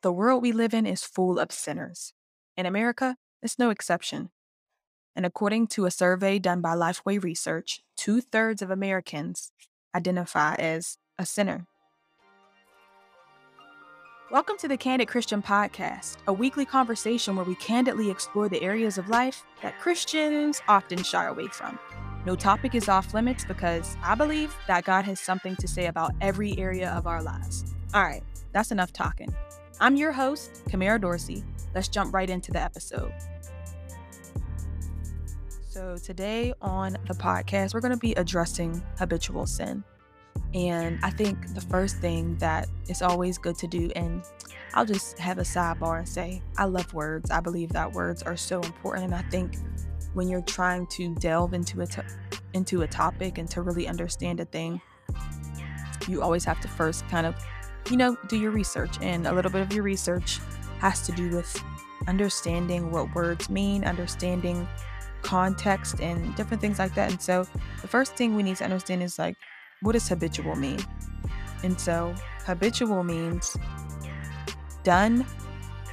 The world we live in is full of sinners. In America, it's no exception. And according to a survey done by Lifeway Research, two thirds of Americans identify as a sinner. Welcome to the Candid Christian Podcast, a weekly conversation where we candidly explore the areas of life that Christians often shy away from. No topic is off limits because I believe that God has something to say about every area of our lives. All right, that's enough talking. I'm your host, Kamera Dorsey. Let's jump right into the episode. So, today on the podcast, we're going to be addressing habitual sin. And I think the first thing that is always good to do, and I'll just have a sidebar and say, I love words. I believe that words are so important. And I think when you're trying to delve into a, to- into a topic and to really understand a thing, you always have to first kind of you know, do your research. And a little bit of your research has to do with understanding what words mean, understanding context, and different things like that. And so, the first thing we need to understand is like, what does habitual mean? And so, habitual means done.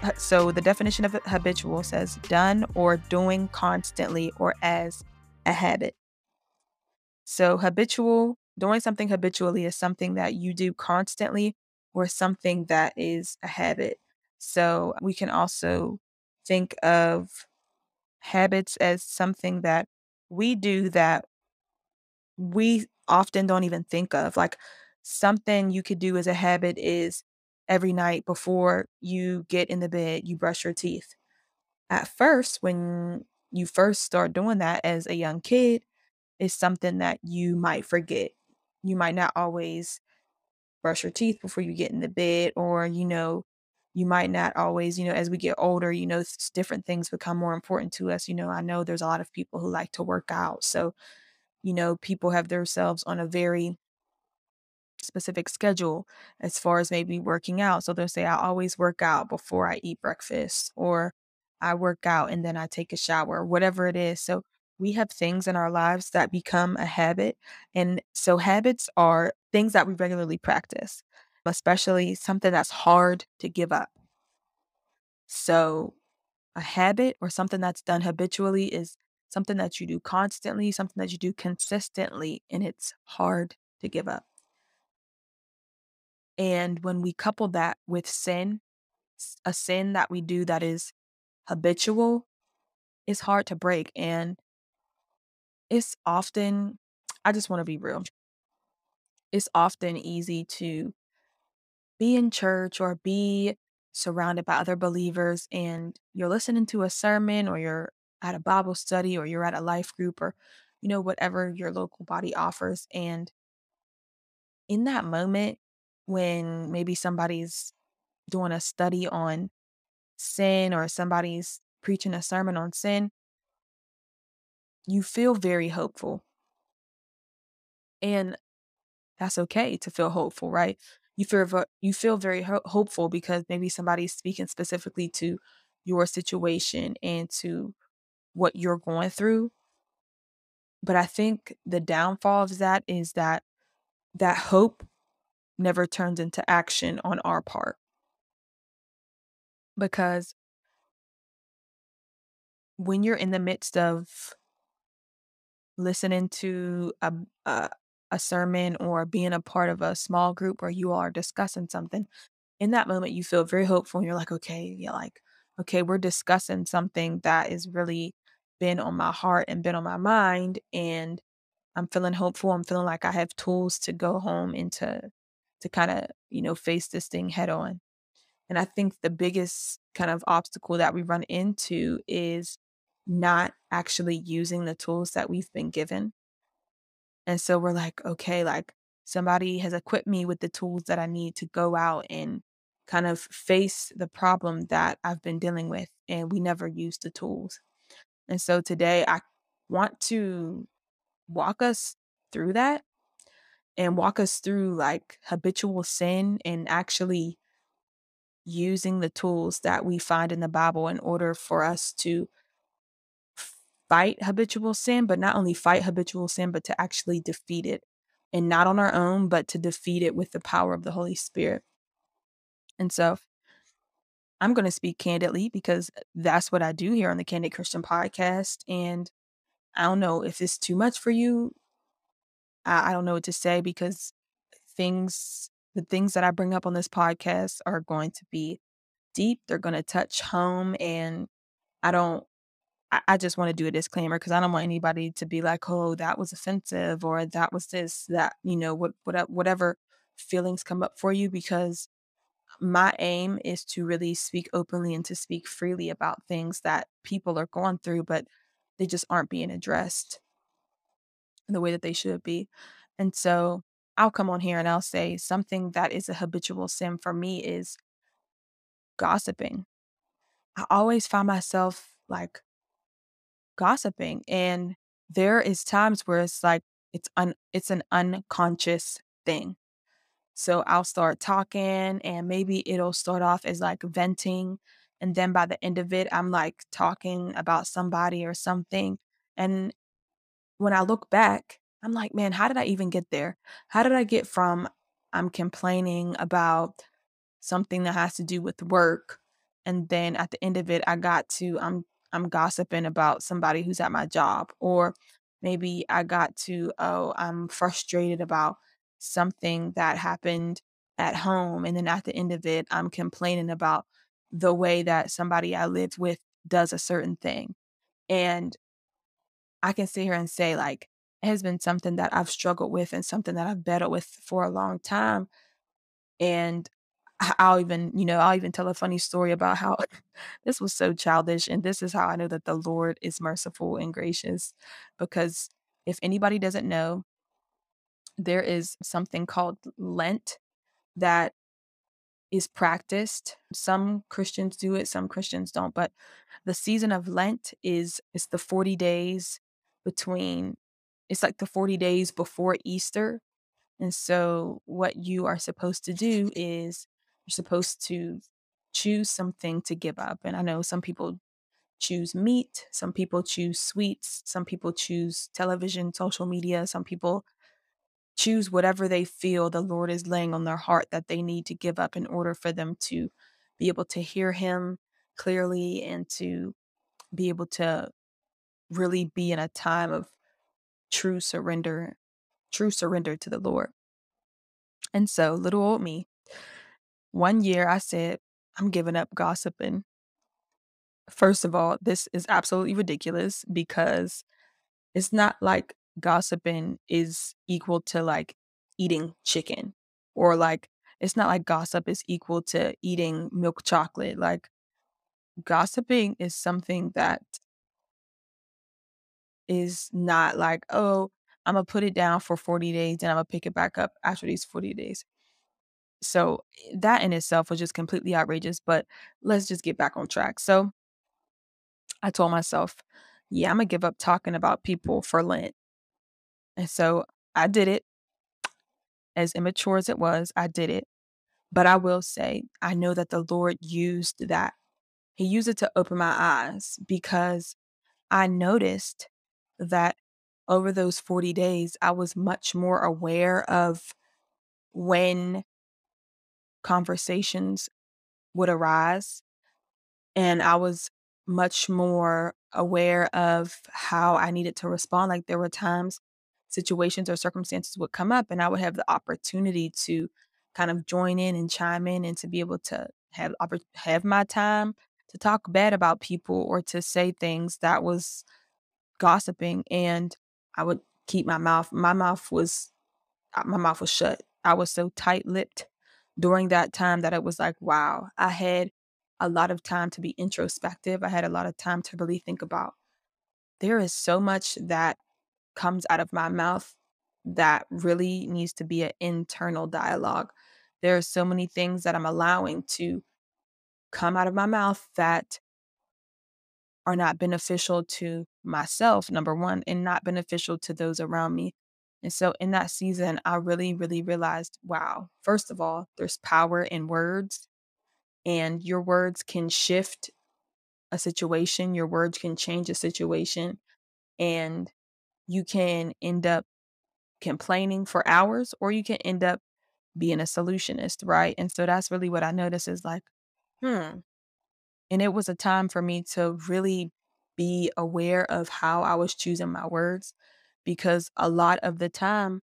Uh, so, the definition of habitual says done or doing constantly or as a habit. So, habitual, doing something habitually is something that you do constantly or something that is a habit. So we can also think of habits as something that we do that we often don't even think of. Like something you could do as a habit is every night before you get in the bed, you brush your teeth. At first, when you first start doing that as a young kid, is something that you might forget. You might not always brush your teeth before you get in the bed or you know you might not always you know as we get older you know different things become more important to us you know i know there's a lot of people who like to work out so you know people have themselves on a very specific schedule as far as maybe working out so they'll say i always work out before i eat breakfast or i work out and then i take a shower whatever it is so we have things in our lives that become a habit. And so habits are things that we regularly practice, especially something that's hard to give up. So a habit or something that's done habitually is something that you do constantly, something that you do consistently, and it's hard to give up. And when we couple that with sin, a sin that we do that is habitual, is hard to break. And it's often I just want to be real. It's often easy to be in church or be surrounded by other believers and you're listening to a sermon or you're at a Bible study or you're at a life group or you know whatever your local body offers and in that moment when maybe somebody's doing a study on sin or somebody's preaching a sermon on sin you feel very hopeful. And that's okay to feel hopeful, right? You feel you feel very ho- hopeful because maybe somebody's speaking specifically to your situation and to what you're going through. But I think the downfall of that is that that hope never turns into action on our part. Because when you're in the midst of listening to a, a a sermon or being a part of a small group where you are discussing something, in that moment you feel very hopeful and you're like, okay, you're like, okay, we're discussing something that is really been on my heart and been on my mind. And I'm feeling hopeful. I'm feeling like I have tools to go home and to to kind of, you know, face this thing head on. And I think the biggest kind of obstacle that we run into is not actually using the tools that we've been given. And so we're like, okay, like somebody has equipped me with the tools that I need to go out and kind of face the problem that I've been dealing with. And we never use the tools. And so today I want to walk us through that and walk us through like habitual sin and actually using the tools that we find in the Bible in order for us to fight habitual sin, but not only fight habitual sin, but to actually defeat it. And not on our own, but to defeat it with the power of the Holy Spirit. And so I'm gonna speak candidly because that's what I do here on the Candid Christian Podcast, and I don't know if it's too much for you. I I don't know what to say because things the things that I bring up on this podcast are going to be deep, they're gonna touch home, and I don't I I just wanna do a disclaimer because I don't want anybody to be like, "Oh, that was offensive," or "That was this, that" you know, what what uh, whatever feelings come up for you because my aim is to really speak openly and to speak freely about things that people are going through, but they just aren't being addressed in the way that they should be. And so, I'll come on here and I'll say something that is a habitual sin for me is gossiping. I always find myself, like gossiping, and there is times where it's like it's un it's an unconscious thing. So, I'll start talking, and maybe it'll start off as, like, venting, and then by the end of it, I'm, like, talking about somebody or something, and when I look back, I'm like, "Man, how did I even get there? How did I get from I'm complaining about something that has to do with work, and then at the end of it, I got to I'm I'm gossiping about somebody who's at my job," or maybe I got to, "Oh, I'm frustrated about something that happened at home," and then at the end of it, I'm complaining about the way that somebody I lived with does a certain thing. And I can sit here and say, like, it has been something that I've struggled with and something that I've battled with for a long time, and I'll even, you know, I'll even tell a funny story about how this was so childish, and this is how I know that the Lord is merciful and gracious, because if anybody doesn't know there is something called Lent that is practiced. Some Christians do it, some Christians don't, but the season of Lent is it's the 40 days between it's like the 40 days before Easter, and so what you are supposed to do is you're supposed to choose something to give up, and I know some people choose meat, some people choose sweets, some people choose television, social media, some people choose whatever they feel the Lord is laying on their heart that they need to give up in order for them to be able to hear Him clearly and to be able to really be in a time of true surrender true surrender to the Lord. And so, little old me, one year I said, "I'm giving up gossiping." First of all, this is absolutely ridiculous because it's not like gossiping is equal to, like, eating chicken, or, like, it's not like gossip is equal to eating milk chocolate, like, gossiping is something that is not like, "Oh, Imma put it down for 40 days, and Imma pick it back up after these 40 days." So, that in itself was just completely outrageous, but let's just get back on track. So I told myself, "Yeah, Imma give up talking about people for Lent." And so I did it. As immature as it was, I did it. But I will say, I know that the Lord used that. He used it to open my eyes because I noticed that over those 40 days, I was much more aware of when conversations would arise, and I was much more aware of how I needed to respond, like, there were times, situations, or circumstances would come up, and I would have the opportunity to kind of join in and chime in and to be able to have have my time to talk bad about people or to say things that was gossiping, and I would keep my mouth my mouth was uh, my mouth was shut. I was so tight-lipped during that time that it was like, wow, I had a lot of time to be introspective, I had a lot of time to really think about, "There is so much that comes out of my mouth that really needs to be an internal dialogue. There are so many things that I'm allowing to come out of my mouth that are not beneficial to myself, number 1, and not beneficial to those around me. And so in that season, I really, really realized, wow, first of all, there's power in words, and your words can shift a situation, your words can change a situation, and you can end up complaining for hours, or you can end up being a solutionist, right? And so that's really what I noticed is like, "Hmm." And it was a time for me to really be aware of how I was choosing my words because a lot of the time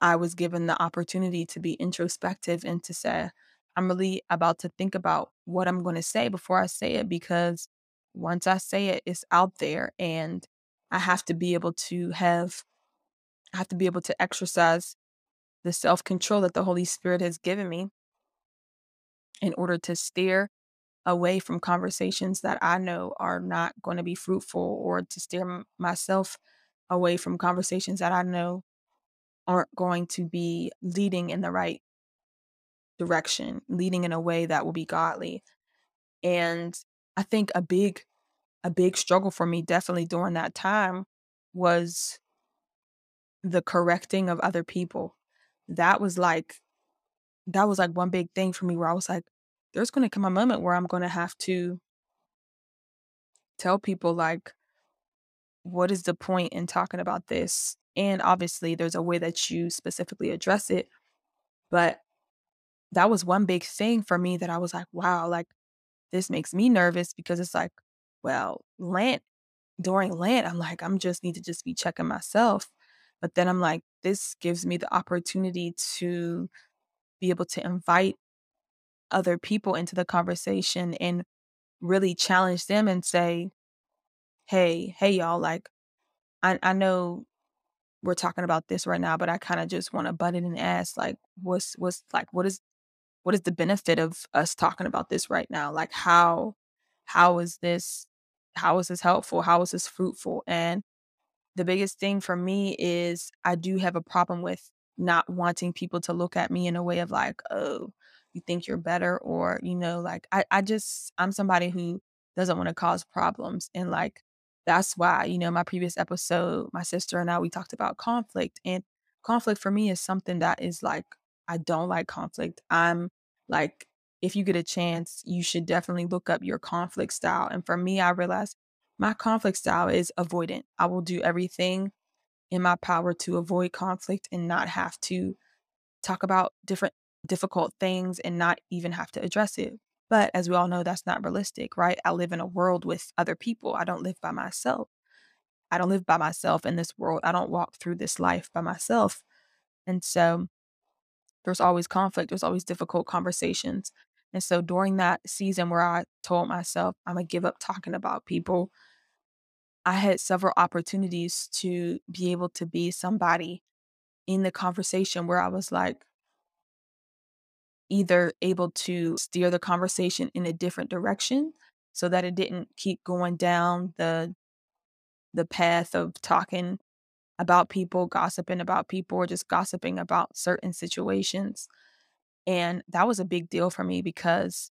I was given the opportunity to be introspective and to say, I'm really about to think about what I'm going to say before I say it because once I say it, it's out there and I have to be able to have, I have to be able to exercise the self control that the Holy Spirit has given me in order to steer away from conversations that I know are not going to be fruitful or to steer myself away from conversations that I know aren't going to be leading in the right direction, leading in a way that will be godly. And I think a big a big struggle for me definitely during that time was the correcting of other people. That was like that was like one big thing for me where I was like there's going to come a moment where I'm going to have to tell people like what is the point in talking about this? And obviously there's a way that you specifically address it, but that was one big thing for me that I was like, wow, like this makes me nervous because it's like, well, Lent during Lent, I'm like, I'm just need to just be checking myself. But then I'm like, this gives me the opportunity to be able to invite other people into the conversation and really challenge them and say, hey, hey, y'all, like, I, I know we're talking about this right now, but I kind of just want to butt in and ask, like, what's, what's like, what is what is the benefit of us talking about this right now? Like how how is this how is this helpful? How is this fruitful? And the biggest thing for me is I do have a problem with not wanting people to look at me in a way of like, oh, you think you're better, or you know, like I, I just I'm somebody who doesn't want to cause problems. And like that's why, you know, my previous episode, my sister and I, we talked about conflict. And conflict for me is something that is like, I don't like conflict. I'm like, if you get a chance, you should definitely look up your conflict style. And for me, I realized my conflict style is avoidant. I will do everything in my power to avoid conflict and not have to talk about different difficult things and not even have to address it. But as we all know, that's not realistic, right? I live in a world with other people. I don't live by myself. I don't live by myself in this world. I don't walk through this life by myself. And so there's always conflict, there's always difficult conversations. And so during that season where I told myself I'm going to give up talking about people, I had several opportunities to be able to be somebody in the conversation where I was like either able to steer the conversation in a different direction so that it didn't keep going down the the path of talking about people, gossiping about people, or just gossiping about certain situations. And that was a big deal for me because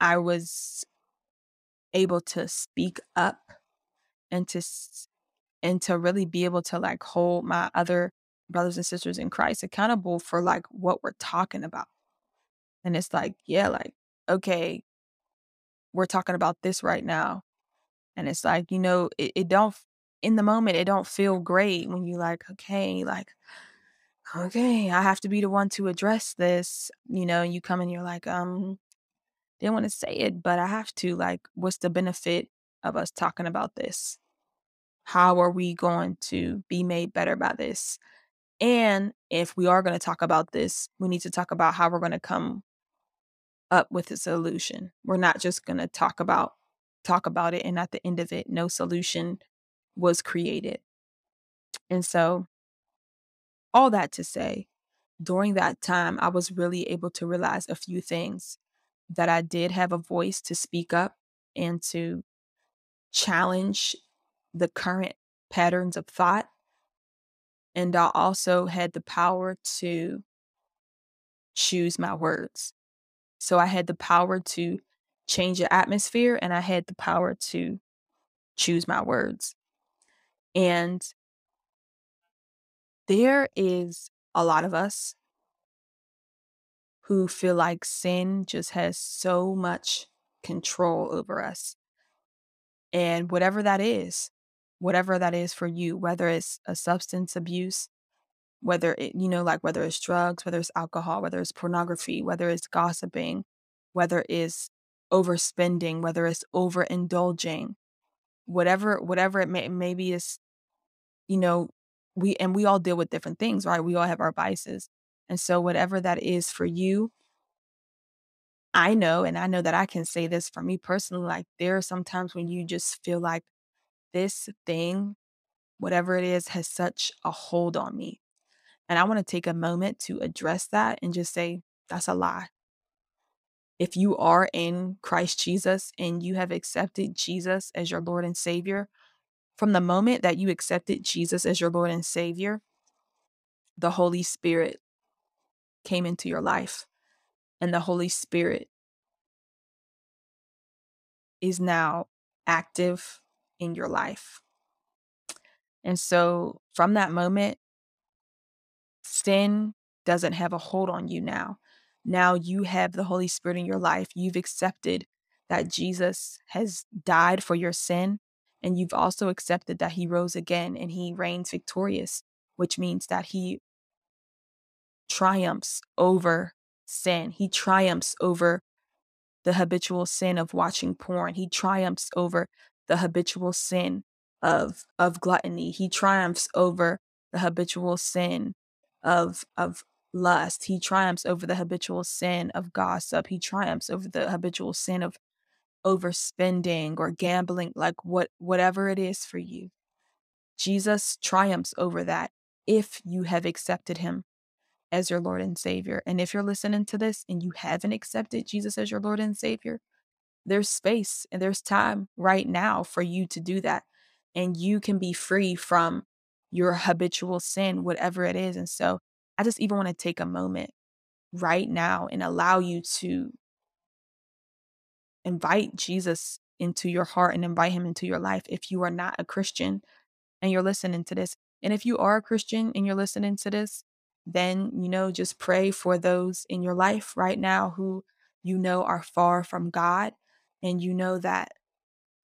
I was able to speak up and to and to really be able to like hold my other brothers and sisters in Christ accountable for like what we're talking about. And it's like, yeah, like okay, we're talking about this right now. And it's like, you know, it, it don't in the moment it don't feel great when you like, okay, like okay, I have to be the one to address this, you know, you come and you're like, um, didn't want to say it, but I have to. Like, what's the benefit of us talking about this? How are we going to be made better by this? And if we are going to talk about this, we need to talk about how we're going to come up with a solution. We're not just going to talk about talk about it and at the end of it no solution was created. And so all that to say, during that time I was really able to realize a few things that I did have a voice to speak up and to challenge the current patterns of thought. And I also had the power to choose my words. So I had the power to change the atmosphere and I had the power to choose my words. And there is a lot of us who feel like sin just has so much control over us. And whatever that is, whatever that is for you, whether it's a substance abuse, whether it, you know, like whether it's drugs, whether it's alcohol, whether it's pornography, whether it's gossiping, whether it's overspending, whether it's overindulging, whatever whatever it may maybe is, you know, we and we all deal with different things, right? We all have our vices. And so whatever that is for you, I know, and I know that I can say this for me personally, like there are some times when you just feel like this thing, whatever it is, has such a hold on me. And I want to take a moment to address that and just say, that's a lie. If you are in Christ Jesus and you have accepted Jesus as your Lord and Savior, from the moment that you accepted Jesus as your Lord and Savior, the Holy Spirit came into your life. And the Holy Spirit is now active in your life. And so from that moment, sin doesn't have a hold on you now. Now you have the Holy Spirit in your life. You've accepted that Jesus has died for your sin. And you've also accepted that he rose again and he reigns victorious, which means that he triumphs over sin. He triumphs over the habitual sin of watching porn. He triumphs over the habitual sin of of gluttony. He triumphs over the habitual sin of of lust. He triumphs over the habitual sin of gossip. He triumphs over the habitual sin of overspending or gambling, like what whatever it is for you. Jesus triumphs over that if you have accepted him as your Lord and Savior. And if you're listening to this and you haven't accepted Jesus as your Lord and Savior, there's space and there's time right now for you to do that. And you can be free from your habitual sin, whatever it is. And so I just even want to take a moment right now and allow you to invite Jesus into your heart and invite him into your life if you are not a Christian and you're listening to this. And if you are a Christian and you're listening to this, then, you know, just pray for those in your life right now who you know are far from God and you know that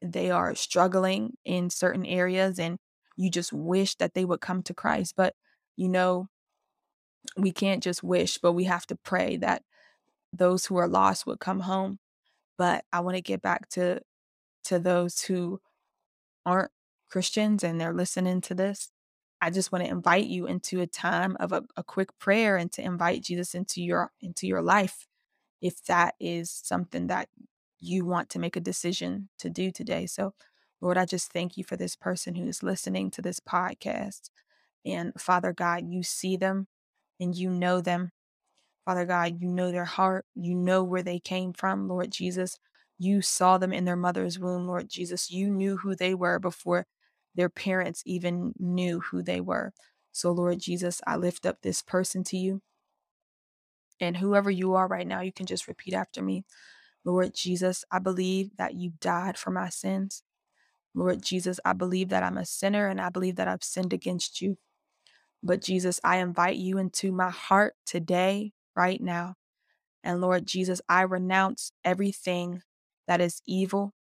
they are struggling in certain areas and you just wish that they would come to Christ. But, you know, we can't just wish, but we have to pray that those who are lost would come home. But I want to get back to to those who aren't Christians and they're listening to this. I just want to invite you into a time of a, a quick prayer and to invite Jesus into your into your life if that is something that you want to make a decision to do today. So, Lord, I just thank you for this person who is listening to this podcast. And Father God, you see them and you know them. Father God, you know their heart. You know where they came from, Lord Jesus. You saw them in their mother's womb, Lord Jesus. You knew who they were before their parents even knew who they were. So, Lord Jesus, I lift up this person to you. And whoever you are right now, you can just repeat after me. Lord Jesus, I believe that you died for my sins. Lord Jesus, I believe that I'm a sinner and I believe that I've sinned against you. But Jesus, I invite you into my heart today, right now. And Lord Jesus, I renounce everything that is evil,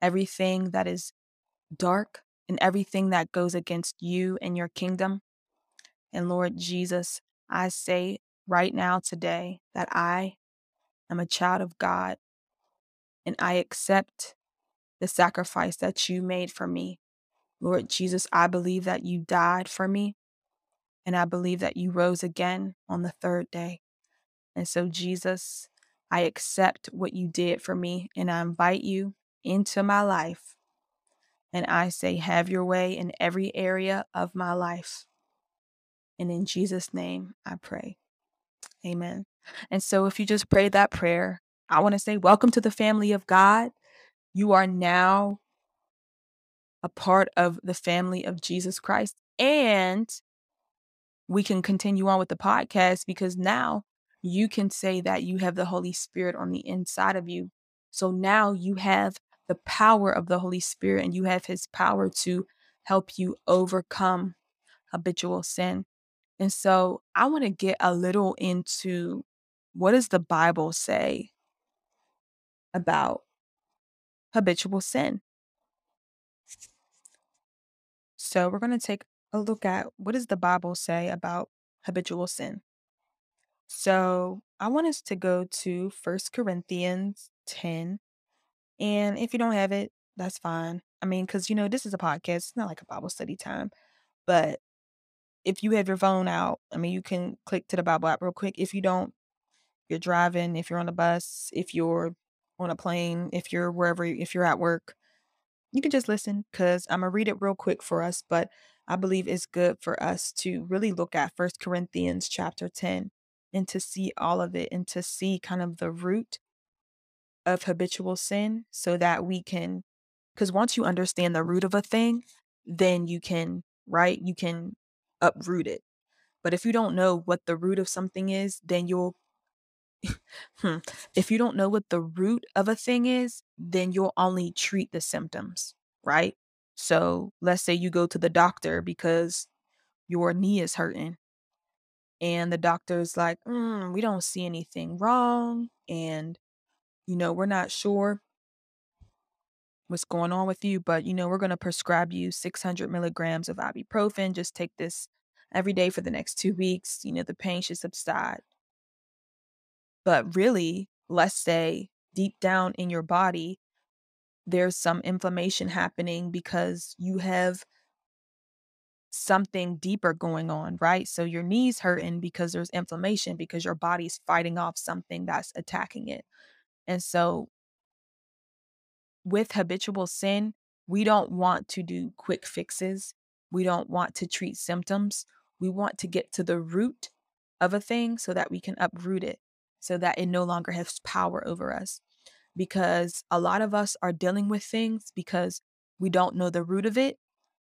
everything that is dark, and everything that goes against you and your kingdom. And Lord Jesus, I say right now today that I am a child of God and I accept the sacrifice that you made for me. Lord Jesus, I believe that you died for me and I believe that you rose again on the third day. And so, Jesus, I accept what you did for me and I invite you into my life. And I say, have your way in every area of my life. And in Jesus' name, I pray. Amen. And so, if you just prayed that prayer, I want to say, welcome to the family of God. You are now a part of the family of Jesus Christ. And we can continue on with the podcast because now you can say that you have the Holy Spirit on the inside of you. So now you have the power of the Holy Spirit and you have His power to help you overcome habitual sin. And so I want to get a little into what does the Bible say about habitual sin? So we're going to take a look at what does the Bible say about habitual sin. So I want us to go to First Corinthians 10. And if you don't have it, that's fine. I mean, because, you know, this is a podcast, it's not like a Bible study time. But if you have your phone out, I mean, you can click to the Bible app real quick. If you don't, you're driving, if you're on a bus, if you're on a plane, if you're wherever, if you're at work, you can just listen because I'm going to read it real quick for us. But I believe it's good for us to really look at First Corinthians chapter 10 and to see all of it and to see kind of the root of habitual sin so that we can, because once you understand the root of a thing, then you can, right? You can uproot it. But if you don't know what the root of something is, then you'll Hmm. If you don't know what the root of a thing is, then you'll only treat the symptoms, right? So let's say you go to the doctor because your knee is hurting, and the doctor's like, "Mm, we don't see anything wrong, and you know, we're not sure what's going on with you, but you know, we're going to prescribe you 600 milligrams of ibuprofen. Just take this every day for the next two weeks. You know, the pain should subside. But really, let's say deep down in your body, there's some inflammation happening because you have something deeper going on, right? So your knees hurting because there's inflammation because your body's fighting off something that's attacking it. And so with habitual sin, we don't want to do quick fixes. We don't want to treat symptoms. We want to get to the root of a thing so that we can uproot it so that it no longer has power over us. Because a lot of us are dealing with things because we don't know the root of it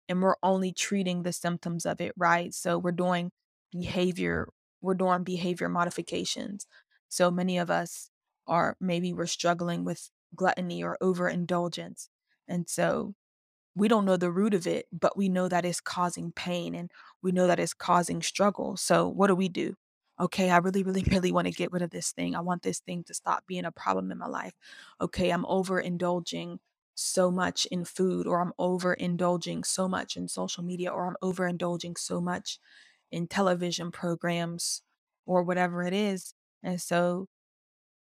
and we're only treating the symptoms of it, right? So we're doing behavior, we're doing behavior modifications. So many of us are maybe we're struggling with gluttony or overindulgence. And so we don't know the root of it, but we know that it's causing pain and we know that it's causing struggle. So what do we do? Okay, I really, really, really want to get rid of this thing. I want this thing to stop being a problem in my life. Okay, I'm overindulging so much in food, or I'm overindulging so much in social media, or I'm overindulging so much in television programs, or whatever it is. And so,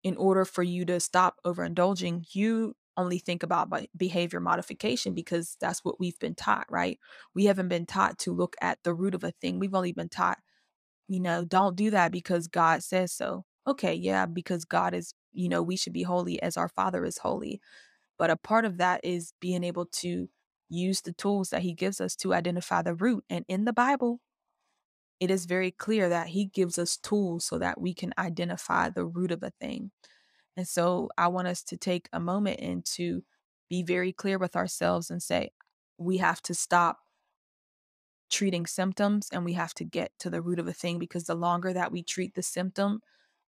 in order for you to stop overindulging, you only think about behavior modification because that's what we've been taught, right? We haven't been taught to look at the root of a thing. We've only been taught you know, don't do that because God says so. Okay, yeah, because God is, you know, we should be holy as our Father is holy. But a part of that is being able to use the tools that He gives us to identify the root. And in the Bible, it is very clear that He gives us tools so that we can identify the root of a thing. And so I want us to take a moment and to be very clear with ourselves and say, we have to stop treating symptoms and we have to get to the root of a thing because the longer that we treat the symptom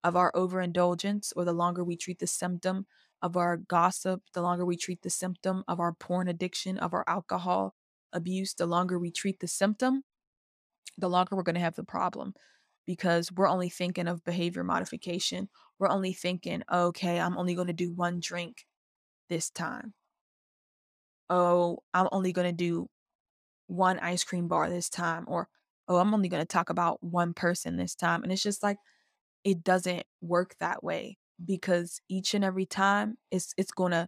of our overindulgence or the longer we treat the symptom of our gossip, the longer we treat the symptom of our porn addiction, of our alcohol abuse, the longer we treat the symptom, the longer we're going to have the problem because we're only thinking of behavior modification. We're only thinking, okay, I'm only going to do one drink this time. Oh, I'm only going to do one ice cream bar this time or oh i'm only going to talk about one person this time and it's just like it doesn't work that way because each and every time it's it's going to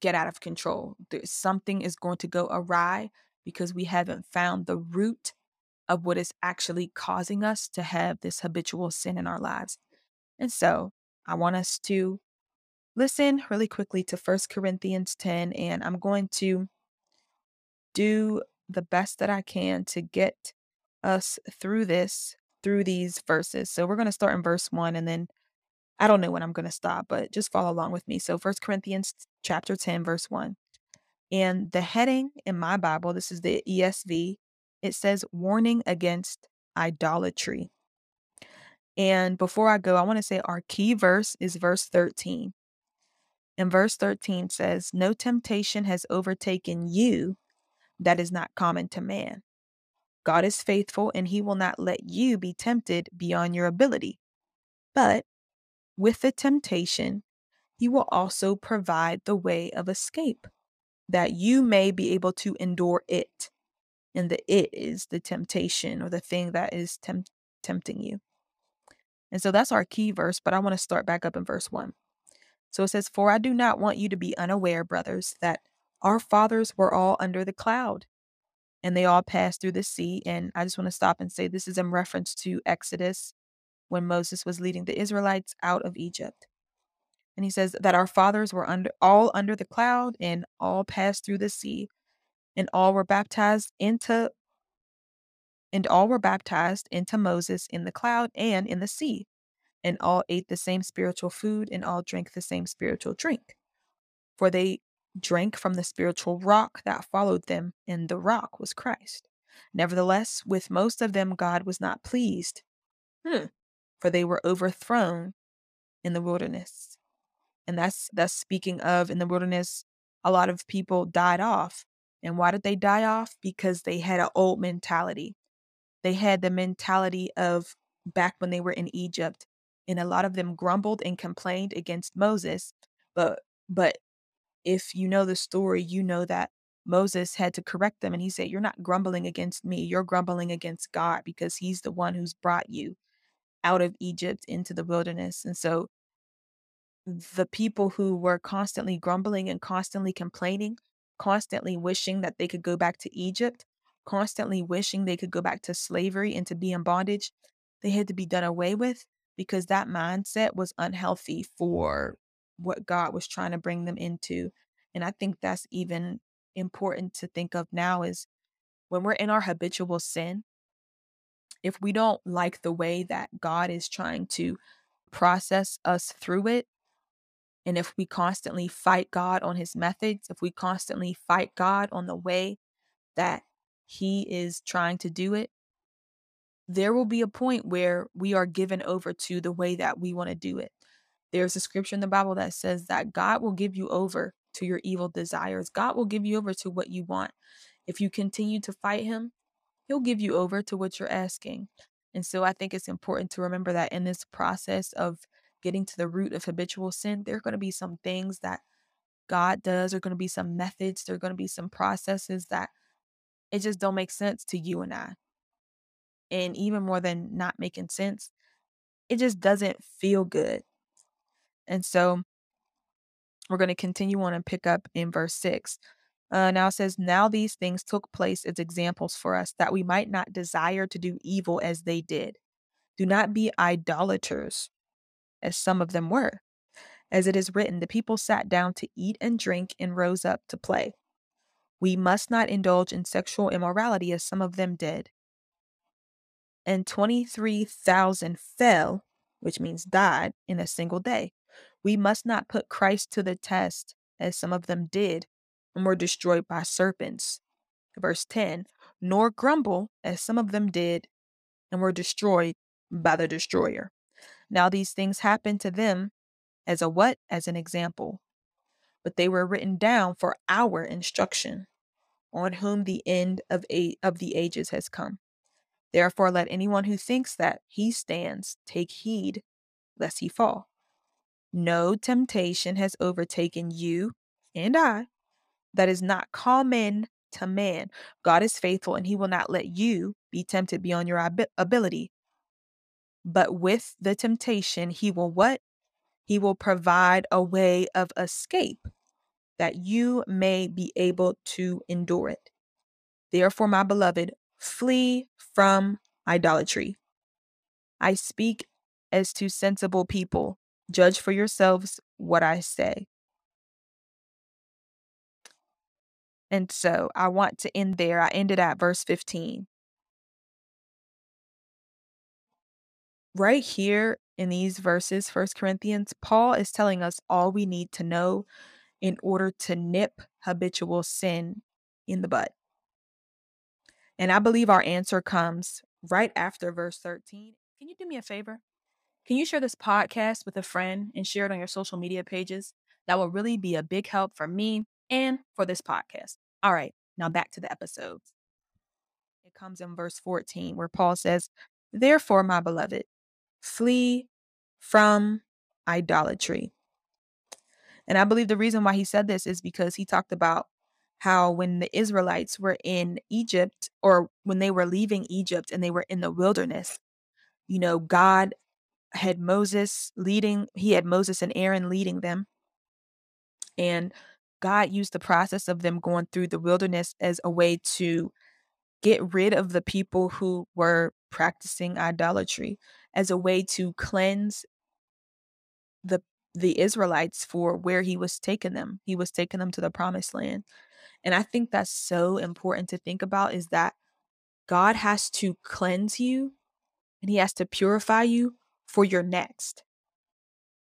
get out of control. There's, something is going to go awry because we haven't found the root of what is actually causing us to have this habitual sin in our lives. And so i want us to listen really quickly to First corinthians 10 and i'm going to do the best that I can to get us through this, through these verses. So we're going to start in verse 1 and then I don't know when I'm going to stop, but just follow along with me. So First Corinthians chapter 10 verse 1. And the heading in my Bible, this is the ESV, it says warning against idolatry. And before I go, I want to say our key verse is verse 13. And verse 13 says, No temptation has overtaken you that is not common to man. God is faithful and he will not let you be tempted beyond your ability. But with the temptation, he will also provide the way of escape that you may be able to endure it. And the it is the temptation or the thing that is temp- tempting you. And so that's our key verse, but I want to start back up in verse 1. So it says, For I do not want you to be unaware, brothers, that our fathers were all under the cloud and they all passed through the sea. And I just want to stop and say this is in reference to Exodus when Moses was leading the Israelites out of Egypt. And he says that our fathers were under all under the cloud and all passed through the sea and all were baptized into and all were baptized into Moses in the cloud and in the sea and all ate the same spiritual food and all drank the same spiritual drink for they drank from the spiritual rock that followed them and the rock was Christ. Nevertheless with most of them God was not pleased hmm. for they were overthrown in the wilderness. And that's that's speaking of in the wilderness a lot of people died off. And why did they die off? Because they had an old mentality. They had the mentality of back when they were in Egypt and a lot of them grumbled and complained against Moses but but if you know the story you know that Moses had to correct them and he said you're not grumbling against me you're grumbling against God because he's the one who's brought you out of Egypt into the wilderness. And so the people who were constantly grumbling and constantly complaining, constantly wishing that they could go back to Egypt, constantly wishing they could go back to slavery and to be in bondage, they had to be done away with because that mindset was unhealthy for what God was trying to bring them into. And I think that's even important to think of now is when we're in our habitual sin, if we don't like the way that God is trying to process us through it, and if we constantly fight God on his methods, if we constantly fight God on the way that he is trying to do it, there will be a point where we are given over to the way that we want to do it. There's a scripture in the Bible that says that God will give you over to your evil desires. God will give you over to what you want. If you continue to fight him, he'll give you over to what you're asking. And so I think it's important to remember that in this process of getting to the root of habitual sin, there are going to be some things that God does, there are going to be some methods, there are going to be some processes that it just don't make sense to you and I. And even more than not making sense, it just doesn't feel good. And so we're going to continue on and pick up in verse 6. Uh, now it says, Now these things took place as examples for us, that we might not desire to do evil as they did. Do not be idolaters, as some of them were. As it is written, the people sat down to eat and drink and rose up to play. We must not indulge in sexual immorality as some of them did. And 23,000 fell, which means died, in a single day. We must not put Christ to the test as some of them did and were destroyed by serpents. Verse 10 Nor grumble as some of them did and were destroyed by the destroyer. Now these things happened to them as a what? As an example. But they were written down for our instruction, on whom the end of, a- of the ages has come. Therefore, let anyone who thinks that he stands take heed lest he fall. No temptation has overtaken you and I that is not common to man. God is faithful and he will not let you be tempted beyond your ab- ability. But with the temptation, he will what? He will provide a way of escape that you may be able to endure it. Therefore, my beloved, flee from idolatry. I speak as to sensible people. Judge for yourselves what I say. And so I want to end there. I ended at verse 15. Right here in these verses, First Corinthians, Paul is telling us all we need to know in order to nip habitual sin in the bud. And I believe our answer comes right after verse 13. Can you do me a favor? Can you share this podcast with a friend and share it on your social media pages? That will really be a big help for me and for this podcast. All right, now back to the episodes. It comes in verse 14 where Paul says, Therefore, my beloved, flee from idolatry. And I believe the reason why he said this is because he talked about how when the Israelites were in Egypt or when they were leaving Egypt and they were in the wilderness, you know, God had Moses leading, he had Moses and Aaron leading them. And God used the process of them going through the wilderness as a way to get rid of the people who were practicing idolatry, as a way to cleanse the the Israelites for where he was taking them. He was taking them to the promised land. And I think that's so important to think about is that God has to cleanse you and he has to purify you for your next.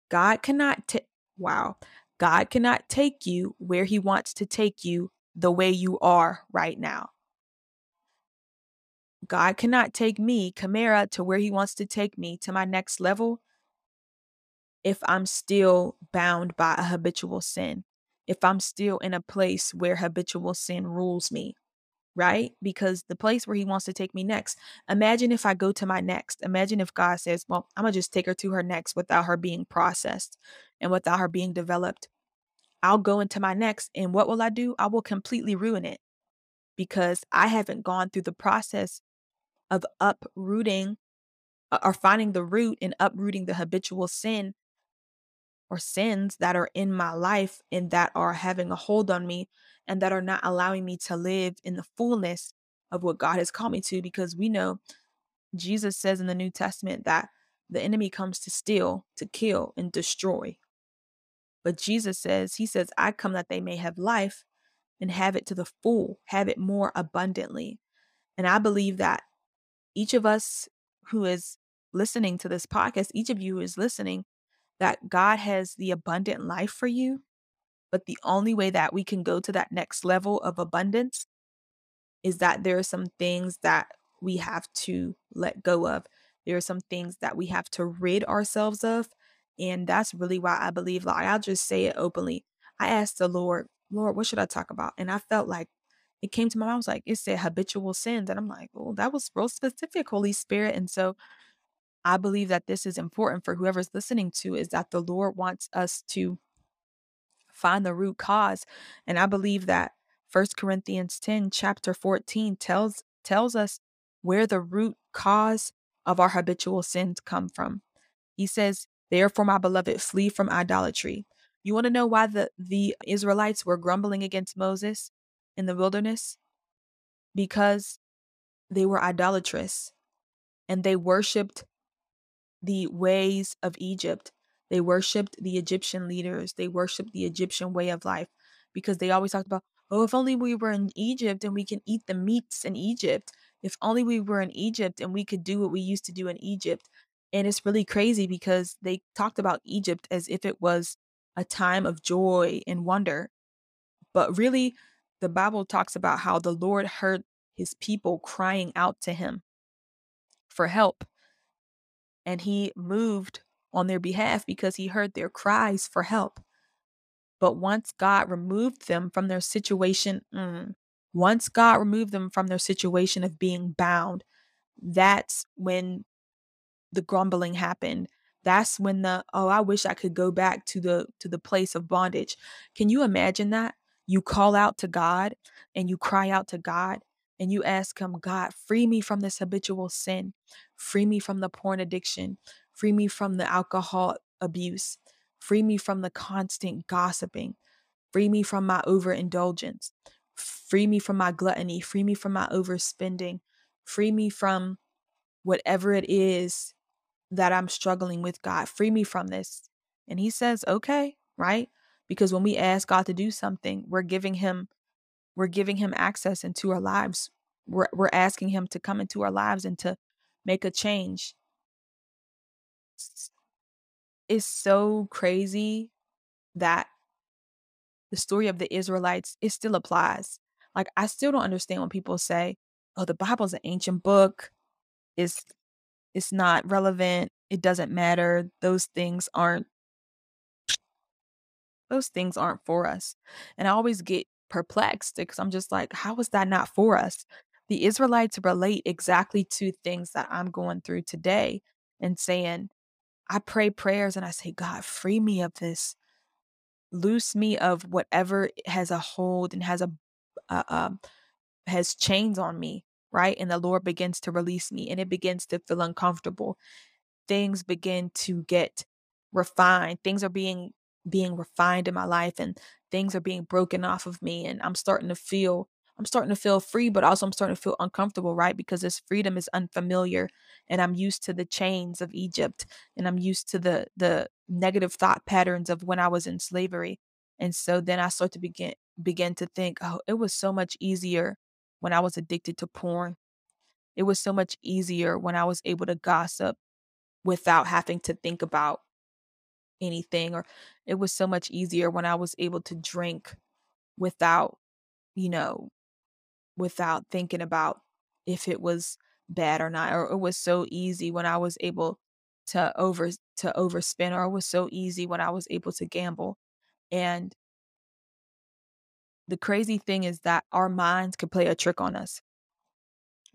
God cannot take wow. God cannot take you where he wants to take you the way you are right now. God cannot take me, Kamera, to where he wants to take me to my next level if I'm still bound by a habitual sin, if I'm still in a place where habitual sin rules me, right? Because the place where he wants to take me next, imagine if I go to my next. Imagine if God says, Well, I'm going to just take her to her next without her being processed and without her being developed. I'll go into my next, and what will I do? I will completely ruin it because I haven't gone through the process of uprooting uh, or finding the root and uprooting the habitual sin or sins that are in my life and that are having a hold on me and that are not allowing me to live in the fullness of what God has called me to because we know Jesus says in the New Testament that the enemy comes to steal, to kill, and destroy. But Jesus says, He says, I come that they may have life and have it to the full, have it more abundantly. And I believe that each of us who is listening to this podcast, each of you who is listening, that God has the abundant life for you. But the only way that we can go to that next level of abundance is that there are some things that we have to let go of. There are some things that we have to rid ourselves of. And that's really why I believe, like, I'll just say it openly. I asked the Lord, Lord, what should I talk about? And I felt like it came to my mind, I was like, it said habitual sins. And I'm like, oh, that was real specific, Holy Spirit. And so I believe that this is important for whoever's listening to is that the Lord wants us to find the root cause. And I believe that First Corinthians 10 chapter 14 tells tells us where the root cause of our habitual sins come from. He says, "Therefore my beloved, flee from idolatry." You want to know why the the Israelites were grumbling against Moses in the wilderness? Because they were idolatrous and they worshiped the ways of Egypt. They worshiped the Egyptian leaders. They worshiped the Egyptian way of life because they always talked about, oh, if only we were in Egypt and we can eat the meats in Egypt. If only we were in Egypt and we could do what we used to do in Egypt. And it's really crazy because they talked about Egypt as if it was a time of joy and wonder. But really, the Bible talks about how the Lord heard his people crying out to him for help and he moved on their behalf because he heard their cries for help. But once God removed them from their situation, mm, once God removed them from their situation of being bound, that's when the grumbling happened. That's when the oh, I wish I could go back to the to the place of bondage. Can you imagine that? You call out to God and you cry out to God and you ask him, God, free me from this habitual sin, free me from the porn addiction, free me from the alcohol abuse, free me from the constant gossiping, free me from my overindulgence, free me from my gluttony, free me from my overspending, free me from whatever it is that I'm struggling with, God, free me from this. And he says, okay, right? Because when we ask God to do something, we're giving him we're giving him access into our lives. We're, we're asking him to come into our lives and to make a change. It's so crazy that the story of the Israelites, it still applies. Like, I still don't understand when people say, oh, the Bible's an ancient book. It's, it's not relevant. It doesn't matter. Those things aren't those things aren't for us. And I always get perplexed because I'm just like, how is that not for us? The Israelites relate exactly to things that I'm going through today and saying, I pray prayers and I say, God, free me of this. Loose me of whatever has a hold and has a, uh, uh, has chains on me, right? And the Lord begins to release me and it begins to feel uncomfortable. things begin to get refined. Things are being being refined in my life and things are being broken off of me and I'm starting to feel I'm starting to feel free, but also I'm starting to feel uncomfortable, right? Because this freedom is unfamiliar and I'm used to the chains of Egypt and I'm used to the the negative thought patterns of when I was in slavery. And so then I start to begin begin to think, oh, it was so much easier when I was addicted to porn. It was so much easier when I was able to gossip without having to think about anything or it was so much easier when I was able to drink without, you know, without thinking about if it was bad or not or it was so easy when I was able to over to overspend or it was so easy when I was able to gamble. And the crazy thing is that our minds could play a trick on us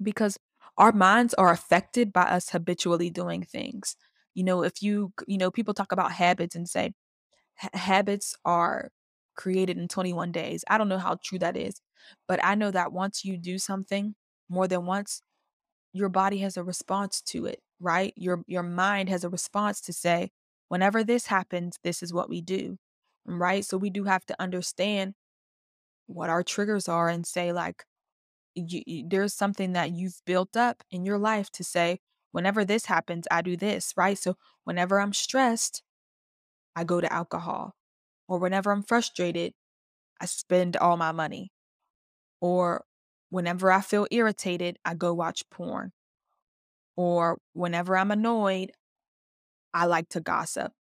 because our minds are affected by us habitually doing things. You know, if you, you know, people talk about habits and say habits are created in 21 days. I don't know how true that is, but I know that once you do something more than once, your body has a response to it, right? Your your mind has a response to say, whenever this happens, this is what we do. Right? So we do have to understand what our triggers are and say like you, you- there's something that you've built up in your life to say whenever this happens i do this right? So whenever i'm stressed i go to alcohol or whenever i'm frustrated i spend all my money or whenever i feel irritated i go watch porn or whenever i'm annoyed i like to gossip.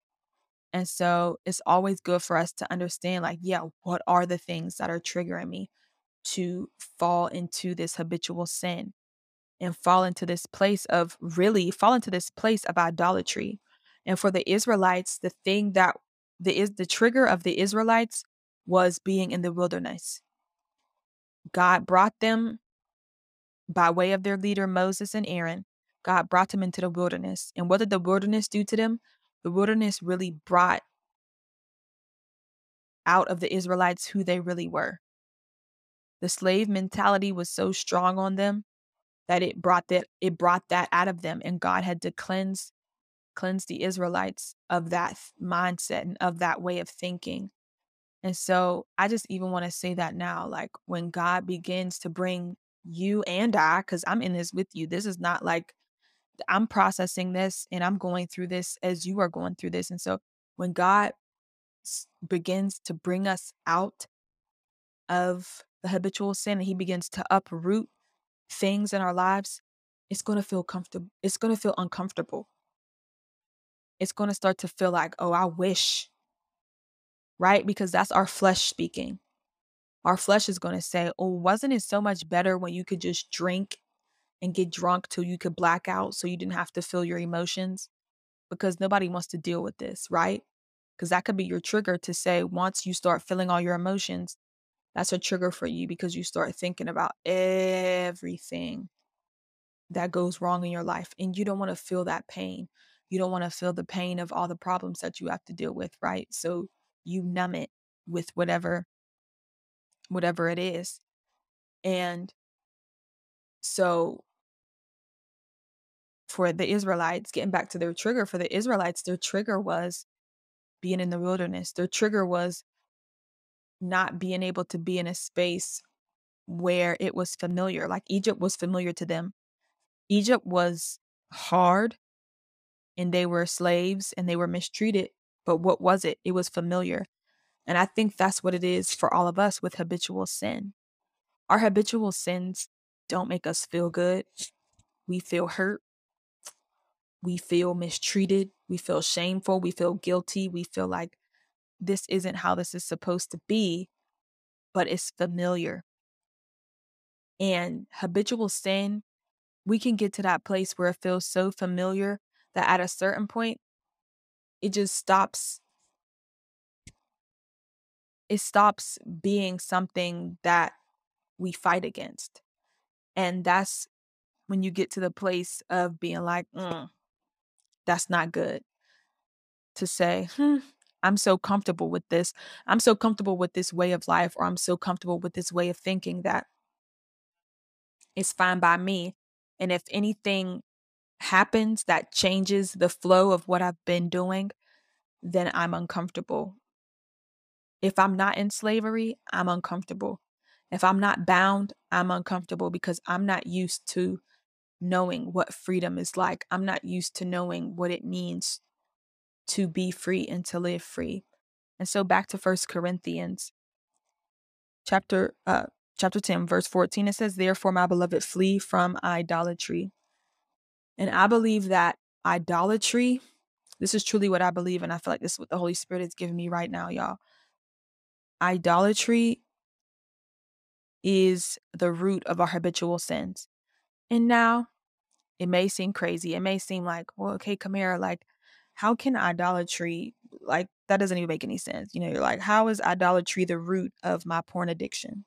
And so it's always good for us to understand like yeah what are the things that are triggering me to fall into this habitual sin and fall into this place of really fall into this place of idolatry. And for the Israelites, the thing that the is the trigger of the Israelites was being in the wilderness. God brought them by way of their leader Moses and Aaron. God brought them into the wilderness. And what did the wilderness do to them? The wilderness really brought out of the Israelites who they really were. The slave mentality was so strong on them that it brought that it brought that out of them and God had to cleanse cleanse the Israelites of that mindset and of that way of thinking. And so I just even want to say that now like when God begins to bring you and I cuz I'm in this with you. This is not like I'm processing this and I'm going through this as you are going through this. And so when God begins to bring us out of the habitual sin and he begins to uproot things in our lives, it's going to feel comfortable. It's going to feel uncomfortable. It's going to start to feel like, oh, I wish, right? Because that's our flesh speaking. Our flesh is going to say, oh, wasn't it so much better when you could just drink and get drunk till you could black out so you didn't have to feel your emotions? Because nobody wants to deal with this, right? Because that could be your trigger to say, once you start feeling all your emotions, that's a trigger for you because you start thinking about everything that goes wrong in your life and you don't want to feel that pain. You don't want to feel the pain of all the problems that you have to deal with, right? So you numb it with whatever whatever it is. And so for the Israelites, getting back to their trigger, for the Israelites, their trigger was being in the wilderness. Their trigger was not being able to be in a space where it was familiar. Like Egypt was familiar to them. Egypt was hard and they were slaves and they were mistreated. But what was it? It was familiar. And I think that's what it is for all of us with habitual sin. Our habitual sins don't make us feel good. We feel hurt. We feel mistreated. We feel shameful. We feel guilty. We feel like this isn't how this is supposed to be, but it's familiar. And habitual sin, we can get to that place where it feels so familiar that at a certain point, it just stops. It stops being something that we fight against. And that's when you get to the place of being like, mm, that's not good. To say, hmm, I'm so comfortable with this. I'm so comfortable with this way of life, or I'm so comfortable with this way of thinking that it's fine by me. And if anything happens that changes the flow of what I've been doing, then I'm uncomfortable. If I'm not in slavery, I'm uncomfortable. If I'm not bound, I'm uncomfortable because I'm not used to knowing what freedom is like. I'm not used to knowing what it means to be free and to live free. And so back to First Corinthians chapter uh chapter 10 verse 14 it says therefore my beloved flee from idolatry. And I believe that idolatry this is truly what I believe and I feel like this is what the Holy Spirit is giving me right now, y'all. Idolatry is the root of our habitual sins. And now it may seem crazy. It may seem like, well, okay, Kamera, like, how can idolatry, like, that doesn't even make any sense. You know, you're like, how is idolatry the root of my porn addiction?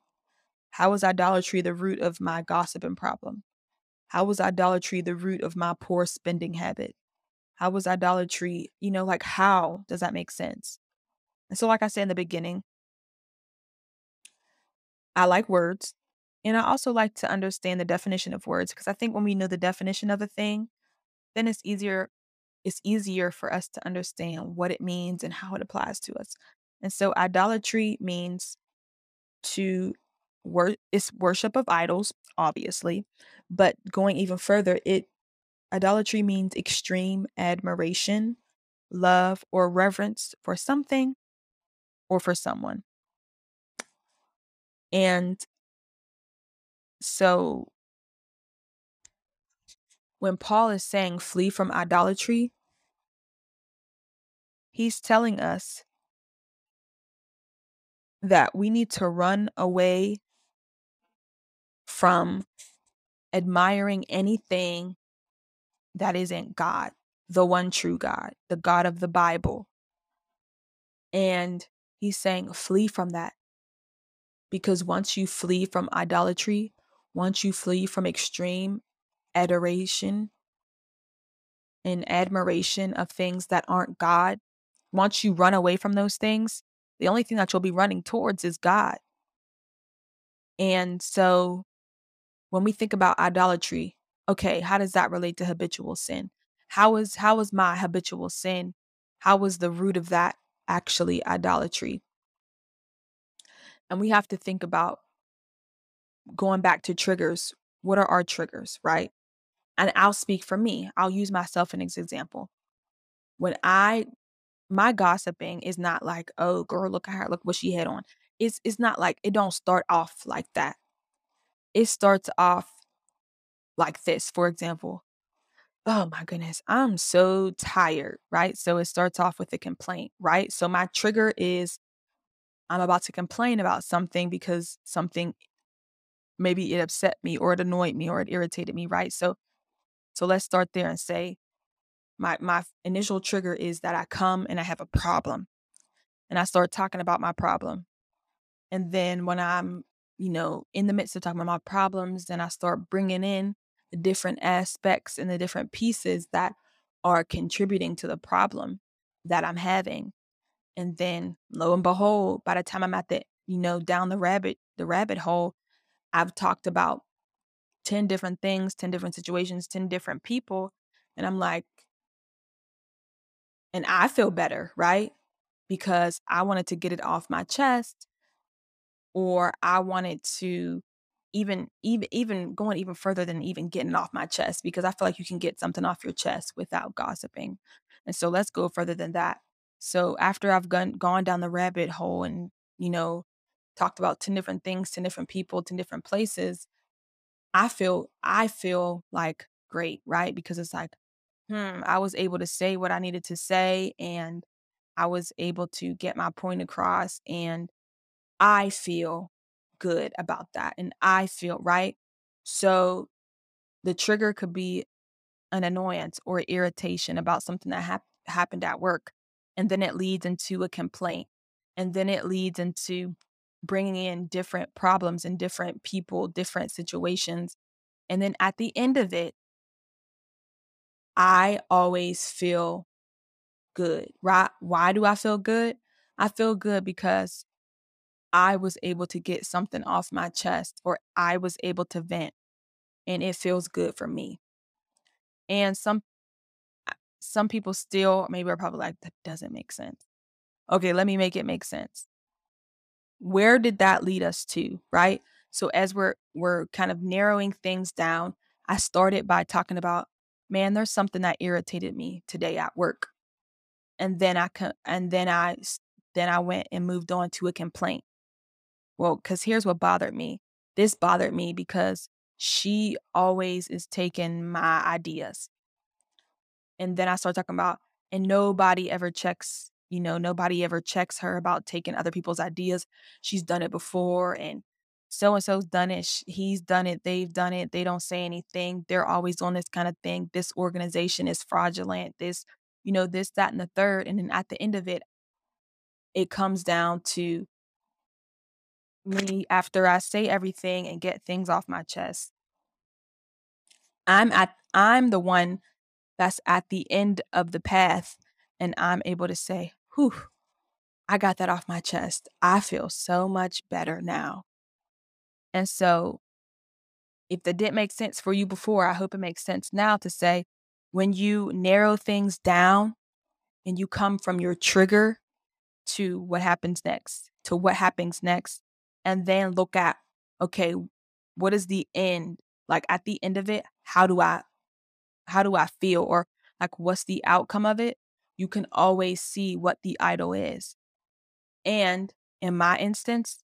How is idolatry the root of my gossiping problem? how was idolatry the root of my poor spending habit? How was idolatry, you know, like, how does that make sense? And so, like I said in the beginning, I like words. And I also like to understand the definition of words because I think when we know the definition of a thing, then it's easier it's easier for us to understand what it means and how it applies to us. And so idolatry means to wor- it's worship of idols, obviously, but going even further, it idolatry means extreme admiration, love, or reverence for something or for someone. And so when Paul is saying flee from idolatry, he's telling us that we need to run away from admiring anything that isn't God, the one true God, the God of the Bible. And he's saying, flee from that. Because once you flee from idolatry, once you flee from extreme adoration and admiration of things that aren't God, once you run away from those things, the only thing that you'll be running towards is God. And so when we think about idolatry, okay, how does that relate to habitual sin? How is how is my habitual sin? How is the root of that actually idolatry? And we have to think about going back to triggers. What are our triggers, right? And I'll speak for me. I'll use myself as an example. When I my gossiping is not like, oh girl, look at her, look what she had on. It's it's not like it don't start off like that. It starts off like this, for example. Oh my goodness, I'm so tired, right? So it starts off with a complaint, right? So my trigger is I'm about to complain about something because something maybe it upset me or it annoyed me or it irritated me, right? So so let's start there and say my my initial trigger is that I come and I have a problem and I start talking about my problem. And then when I'm, you know, in the midst of talking about my problems, then I start bringing in the different aspects and the different pieces that are contributing to the problem that I'm having. And then lo and behold, by the time I'm at the, you know, down the rabbit, the rabbit hole, I've talked about 10 different things, 10 different situations, 10 different people. And I'm like, and I feel better, right? Because I wanted to get it off my chest or I wanted to even even even going even further than even getting off my chest because I feel like you can get something off your chest without gossiping. And so let's go further than that. So after I've gone gone down the rabbit hole and, you know, talked about 10 different things, 10 different people, 10 different places, I feel I feel like great, right? Because it's like, hmm, I was able to say what I needed to say and I was able to get my point across and I feel good about that and I feel right. So the trigger could be an annoyance or irritation about something that hap- happened at work and then it leads into a complaint and then it leads into bringing in different problems and different people, different situations. And then at the end of it, I always feel good, right? Why do I feel good? I feel good because I was able to get something off my chest or I was able to vent and it feels good for me. And some some people still maybe are probably like, that doesn't make sense. Okay, let me make it make sense. Where did that lead us to? Right. So as we're we're kind of narrowing things down, I started by talking about, man, there's something that irritated me today at work. And then I can and then I then I went and moved on to a complaint. Well, because here's what bothered me. This bothered me because she always is taking my ideas. And then I start talking about, and nobody ever checks, you know, nobody ever checks her about taking other people's ideas. She's done it before, and so and so's done it. He's done it. They've done it. They don't say anything. They're always on this kind of thing. This organization is fraudulent. This, you know, this, that, and the third. And then at the end of it, it comes down to me after I say everything and get things off my chest. I'm at I'm the one that's at the end of the path and I'm able to say, "Whew, I got that off my chest. I feel so much better now." And so if that didn't make sense for you before, I hope it makes sense now to say when you narrow things down and you come from your trigger to what happens next, to what happens next, and then look at, okay, what is the end? Like at the end of it, how do I how do I feel? Or like what's the outcome of it? You can always see what the idol is. And in my instance,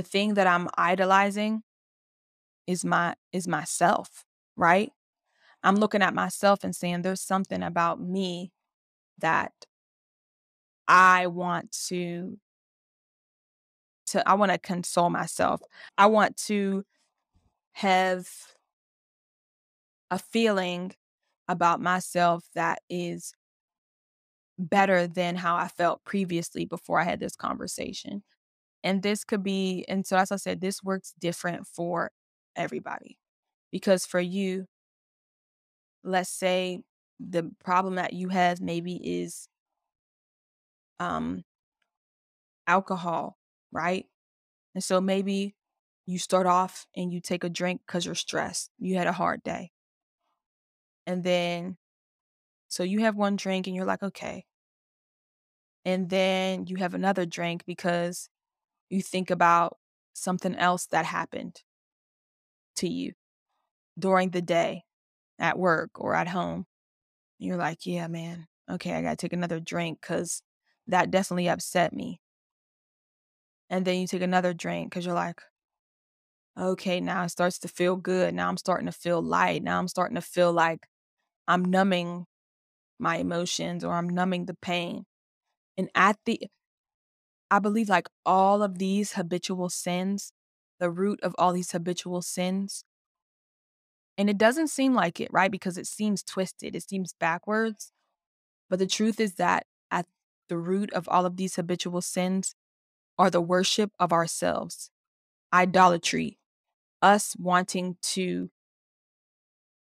the thing that I'm idolizing is my is myself, right? I'm looking at myself and saying there's something about me that I want to to I want to console myself. I want to have a feeling about myself that is better than how I felt previously before I had this conversation. And this could be, and so as I said, this works different for everybody. Because for you, let's say the problem that you have maybe is um alcohol, right? And so maybe you start off and you take a drink because you're stressed. You had a hard day. And then, so you have one drink and you're like, okay. And then you have another drink because you think about something else that happened to you during the day at work or at home. You're like, yeah, man, okay, I got to take another drink because that definitely upset me. And then you take another drink because you're like, okay, now it starts to feel good. Now I'm starting to feel light. Now I'm starting to feel like I'm numbing my emotions or I'm numbing the pain. And at the, I believe like all of these habitual sins, the root of all these habitual sins, and it doesn't seem like it, right? Because it seems twisted, it seems backwards. But the truth is that at the root of all of these habitual sins are the worship of ourselves, idolatry, us wanting to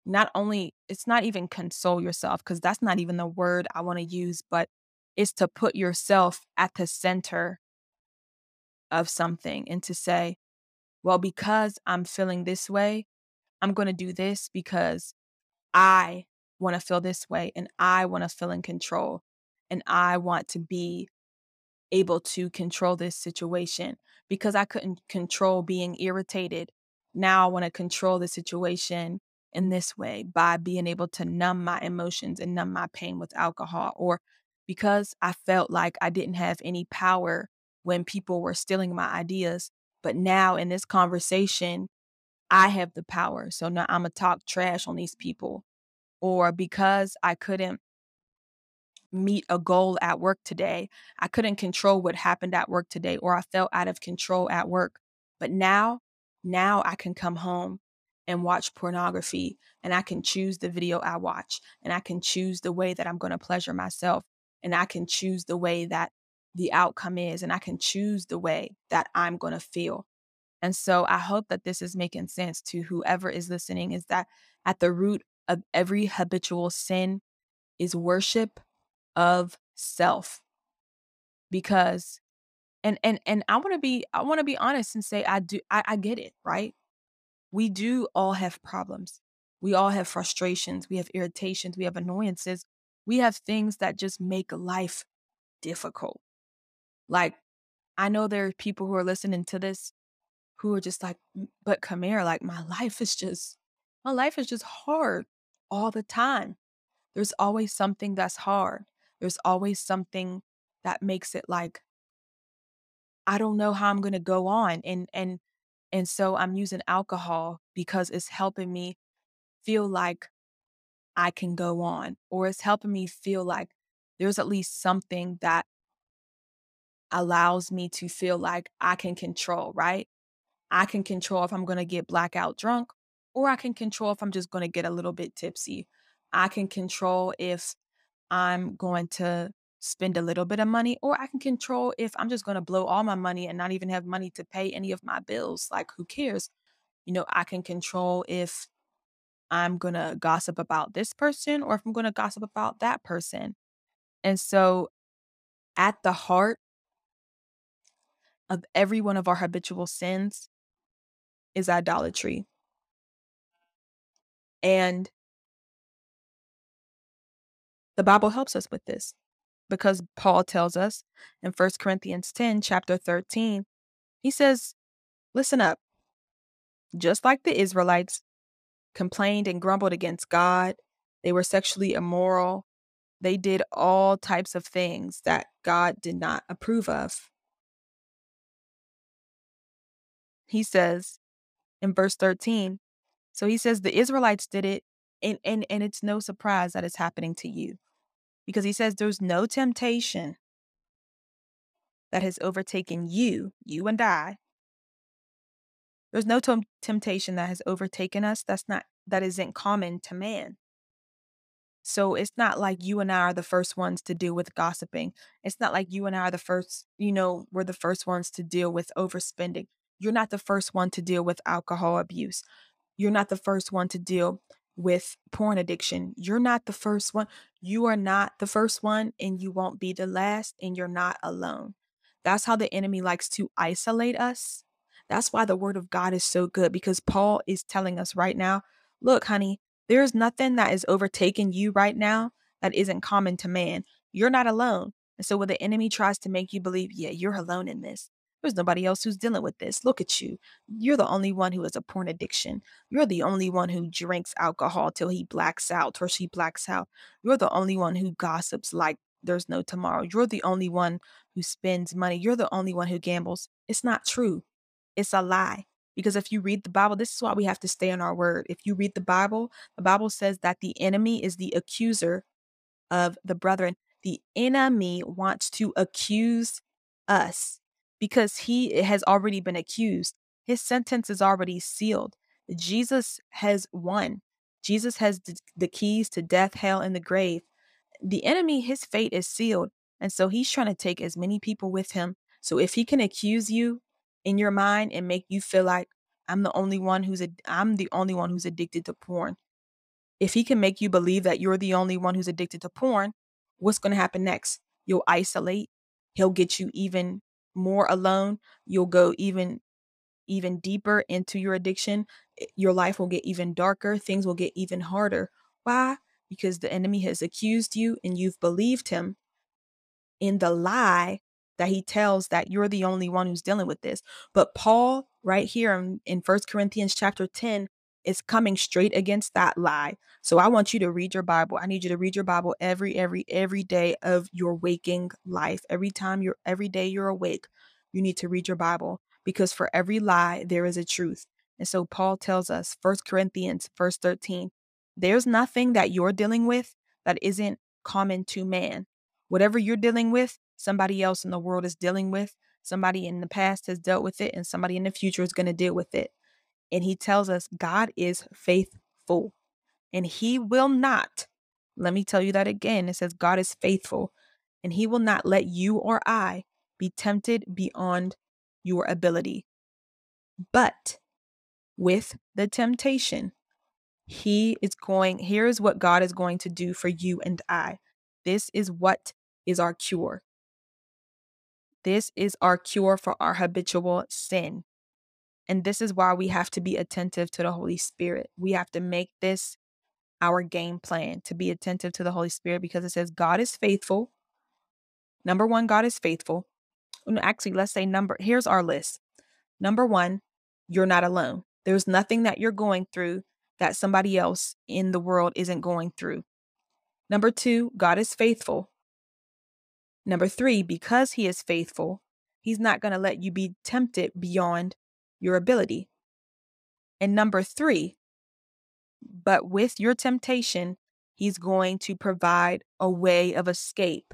not only, it's not even console yourself, because that's not even the word I want to use, but it's to put yourself at the center of something and to say, well, because I'm feeling this way, I'm going to do this because I want to feel this way and I want to feel in control and I want to be able to control this situation because I couldn't control being irritated. Now I want to control the situation in this way by being able to numb my emotions and numb my pain with alcohol or because I felt like I didn't have any power when people were stealing my ideas. But now in this conversation, I have the power. So now I'm going to talk trash on these people. Or because I couldn't meet a goal at work today. I couldn't control what happened at work today, or I felt out of control at work. But now, now I can come home and watch pornography and I can choose the video I watch and I can choose the way that I'm going to pleasure myself and I can choose the way that the outcome is and I can choose the way that I'm going to feel. And so I hope that this is making sense to whoever is listening is that at the root of every habitual sin is worship of self. Because and and and i want to be i want to be honest and say i do I, I get it right? We do all have problems. We all have frustrations, we have irritations, we have annoyances, we have things that just make life difficult. Like, I know there are people who are listening to this who are just like, but Kamera, like, my life is just, my life is just hard all the time. There's always something that's hard. There's always something that makes it like, I don't know how I'm going to go on. And, and, and so I'm using alcohol because it's helping me feel like I can go on, or it's helping me feel like there's at least something that allows me to feel like I can control, right? I can control if I'm going to get blackout drunk, or I can control if I'm just going to get a little bit tipsy. I can control if I'm going to spend a little bit of money, or I can control if I'm just going to blow all my money and not even have money to pay any of my bills. Like, who cares? You know, I can control if I'm going to gossip about this person or if I'm going to gossip about that person. And so, at the heart of every one of our habitual sins is idolatry. And the Bible helps us with this because Paul tells us in 1 Corinthians 10, chapter 13, he says, Listen up. Just like the Israelites complained and grumbled against God, they were sexually immoral, they did all types of things that God did not approve of. He says in verse 13, so he says the Israelites did it, and, and, and it's no surprise that it's happening to you. Because he says there's no temptation that has overtaken you, you and I. There's no t- temptation that has overtaken us that's not that isn't common to man. So it's not like you and I are the first ones to deal with gossiping. It's not like you and I are the first, you know, we're the first ones to deal with overspending. You're not the first one to deal with alcohol abuse. You're not the first one to deal with porn addiction. You're not the first one. You are not the first one, and you won't be the last, and you're not alone. That's how the enemy likes to isolate us. That's why the word of God is so good because Paul is telling us right now look, honey, there's nothing that is overtaking you right now that isn't common to man. You're not alone. And so when the enemy tries to make you believe, yeah, you're alone in this. There's nobody else who's dealing with this. Look at you. You're the only one who has a porn addiction. You're the only one who drinks alcohol till he blacks out or she blacks out. You're the only one who gossips like there's no tomorrow. You're the only one who spends money. You're the only one who gambles. It's not true. It's a lie. Because if you read the Bible, this is why we have to stay on our word. If you read the Bible, the Bible says that the enemy is the accuser of the brethren. The enemy wants to accuse us because he has already been accused. His sentence is already sealed. Jesus has won. Jesus has the keys to death, hell, and the grave. The enemy, his fate is sealed. And so he's trying to take as many people with him. So if he can accuse you in your mind and make you feel like I'm the only one who's a, I'm the only one who's addicted to porn. If he can make you believe that you're the only one who's addicted to porn, what's going to happen next? You'll isolate. He'll get you even more alone. You'll go even even deeper into your addiction. Eh, your life will get even darker. Things will get even harder. Why? Because the enemy has accused you and you've believed him in the lie that he tells that you're the only one who's dealing with this. But Paul, right here in, in 1 Corinthians chapter 10, is coming straight against that lie. So I want you to read your Bible. I need you to read your Bible every, every, every day of your waking life. Every time you're every day you're awake, you need to read your Bible because for every lie there is a truth. And so Paul tells us, 1 Corinthians verse 13, there's nothing that you're dealing with that isn't common to man. Whatever you're dealing with, somebody else in the world is dealing with, somebody in the past has dealt with it, and somebody in the future is going to deal with it. And he tells us God is faithful and he will not, let me tell you that again. It says God is faithful and he will not let you or I be tempted beyond your ability. But with the temptation, he is going, here's what God is going to do for you and I. This is what is our cure. This is our cure for our habitual sin. And this is why we have to be attentive to the Holy Spirit. We have to make this our game plan to be attentive to the Holy Spirit because it says God is faithful. Number one, God is faithful. Actually, let's say number, here's our list. Number one, you're not alone. There's nothing that you're going through that somebody else in the world isn't going through. Number two, God is faithful. Number three, because he is faithful, he's not going to let you be tempted beyond your ability. And number three, but with your temptation, he's going to provide a way of escape.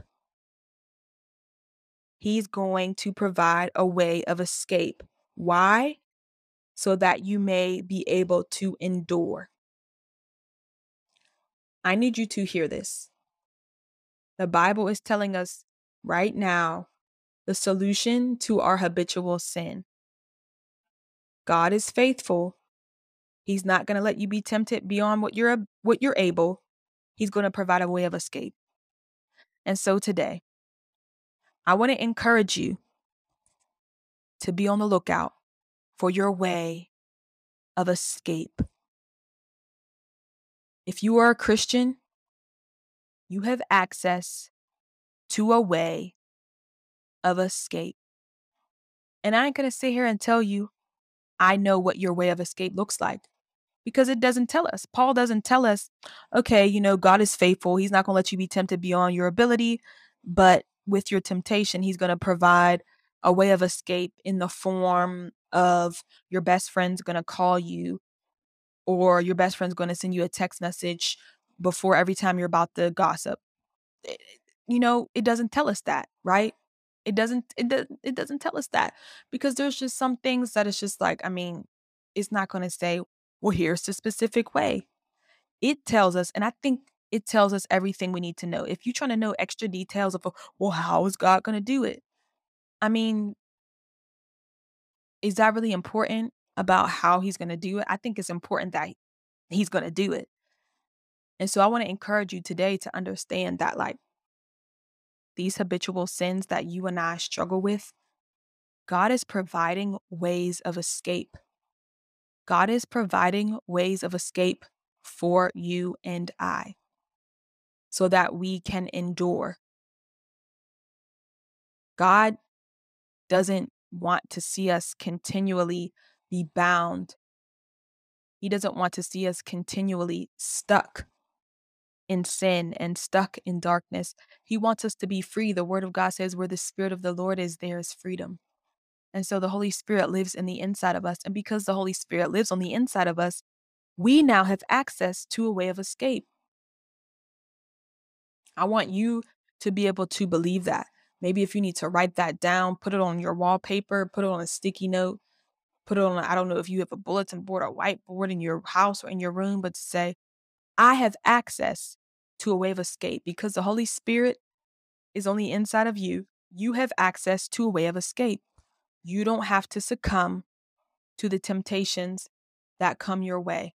He's going to provide a way of escape. Why? So that you may be able to endure. I need you to hear this. The Bible is telling us right now the solution to our habitual sin. God is faithful. He's not going to let you be tempted beyond what you're what you're able. He's going to provide a way of escape. And so today, I want to encourage you to be on the lookout for your way of escape. If you are a Christian, you have access to a way of escape. And I ain't going to sit here and tell you, I know what your way of escape looks like because it doesn't tell us. Paul doesn't tell us, okay, you know, God is faithful. He's not going to let you be tempted beyond your ability, but with your temptation, he's going to provide a way of escape in the form of your best friend's going to call you or your best friend's going to send you a text message before every time you're about to gossip. Eh, You know, it doesn't tell us that, right? It doesn't it does it doesn't tell us that because there's just some things that it's just like, I mean, it's not going to say, well, here's the specific way. It tells us, and I think it tells us everything we need to know. If you're trying to know extra details of, well, how is God going to do it? I mean, is that really important about how he's going to do it? I think it's important that he's going to do it. And so I want to encourage you today to understand that, like, these habitual sins that you and I struggle with, God is providing ways of escape. God is providing ways of escape for you and I so that we can endure. God doesn't want to see us continually be bound. He doesn't want to see us continually stuck in sin and stuck in darkness. He wants us to be free. The word of God says, where the Spirit of the Lord is, there is freedom. And so the Holy Spirit lives in the inside of us. And because the Holy Spirit lives on the inside of us, we now have access to a way of escape. I want you to be able to believe that. Maybe if you need to write that down, put it on your wallpaper, put it on a sticky note, put it on, I don't know if you have a bulletin board or whiteboard in your house or in your room, but to say, I have access to a way of escape because the Holy Spirit is on the inside of you. You have access to a way of escape. You don't have to succumb to the temptations that come your way.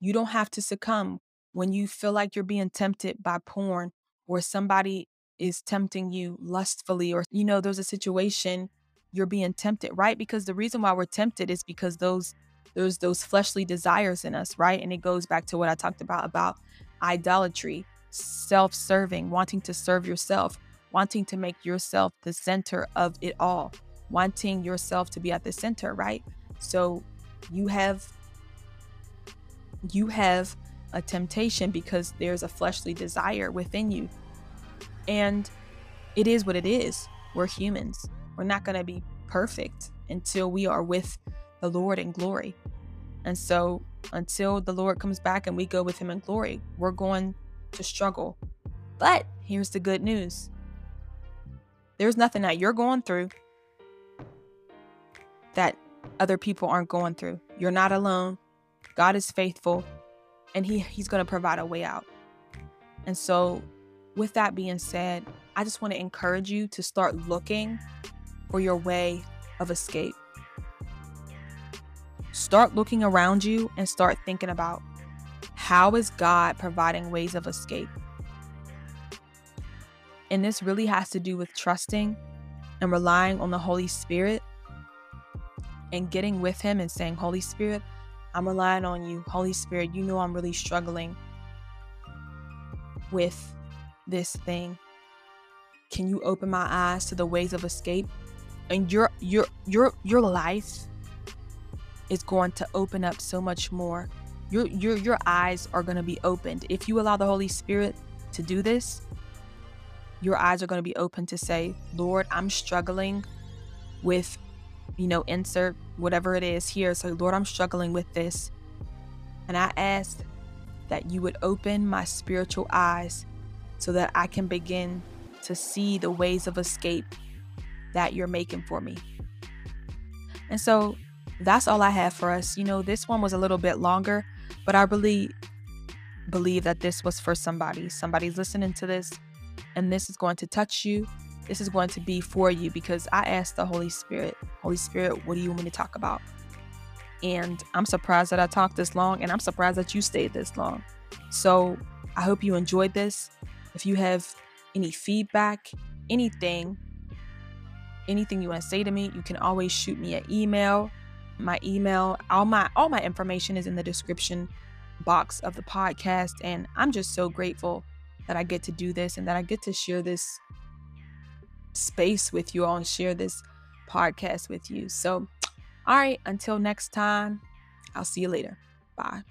You don't have to succumb when you feel like you're being tempted by porn or somebody is tempting you lustfully or you know there's a situation you're being tempted right because the reason why we're tempted is because those there's those fleshly desires in us right and it goes back to what i talked about about idolatry self-serving wanting to serve yourself wanting to make yourself the center of it all wanting yourself to be at the center right so you have you have a temptation because there's a fleshly desire within you and it is what it is. We're humans. We're not going to be perfect until we are with the Lord in glory. And so, until the Lord comes back and we go with him in glory, we're going to struggle. But here's the good news there's nothing that you're going through that other people aren't going through. You're not alone. God is faithful and he, he's going to provide a way out. And so with that being said, I just want to encourage you to start looking for your way of escape. Start looking around you and start thinking about how is God providing ways of escape? And this really has to do with trusting and relying on the Holy Spirit and getting with Him and saying, Holy Spirit, I'm relying on you. Holy Spirit, you know I'm really struggling with this thing. Can you open my eyes to the ways of escape? And your your your your life is going to open up so much more. Your your your eyes are going to be opened. If you allow the Holy Spirit to do this, your eyes are going to be open to say, Lord, I'm struggling with, you know, insert whatever it is here. So, Lord, I'm struggling with this. And I ask that you would open my spiritual eyes so that I can begin to see the ways of escape that you're making for me. And so that's all I have for us. You know, this one was a little bit longer, but I really believe that this was for somebody. Somebody's listening to this and this is going to touch you. This is going to be for you because I asked the Holy Spirit, Holy Spirit, what do you want me to talk about? And I'm surprised that I talked this long and I'm surprised that you stayed this long. So I hope you enjoyed this. If you have any feedback, anything, anything you want to say to me, you can always shoot me an email. My email, all my all my information is in the description box of the podcast and I'm just so grateful that I get to do this and that I get to share this space with you all and share this podcast with you. So, all right, until next time, I'll see you later. Bye.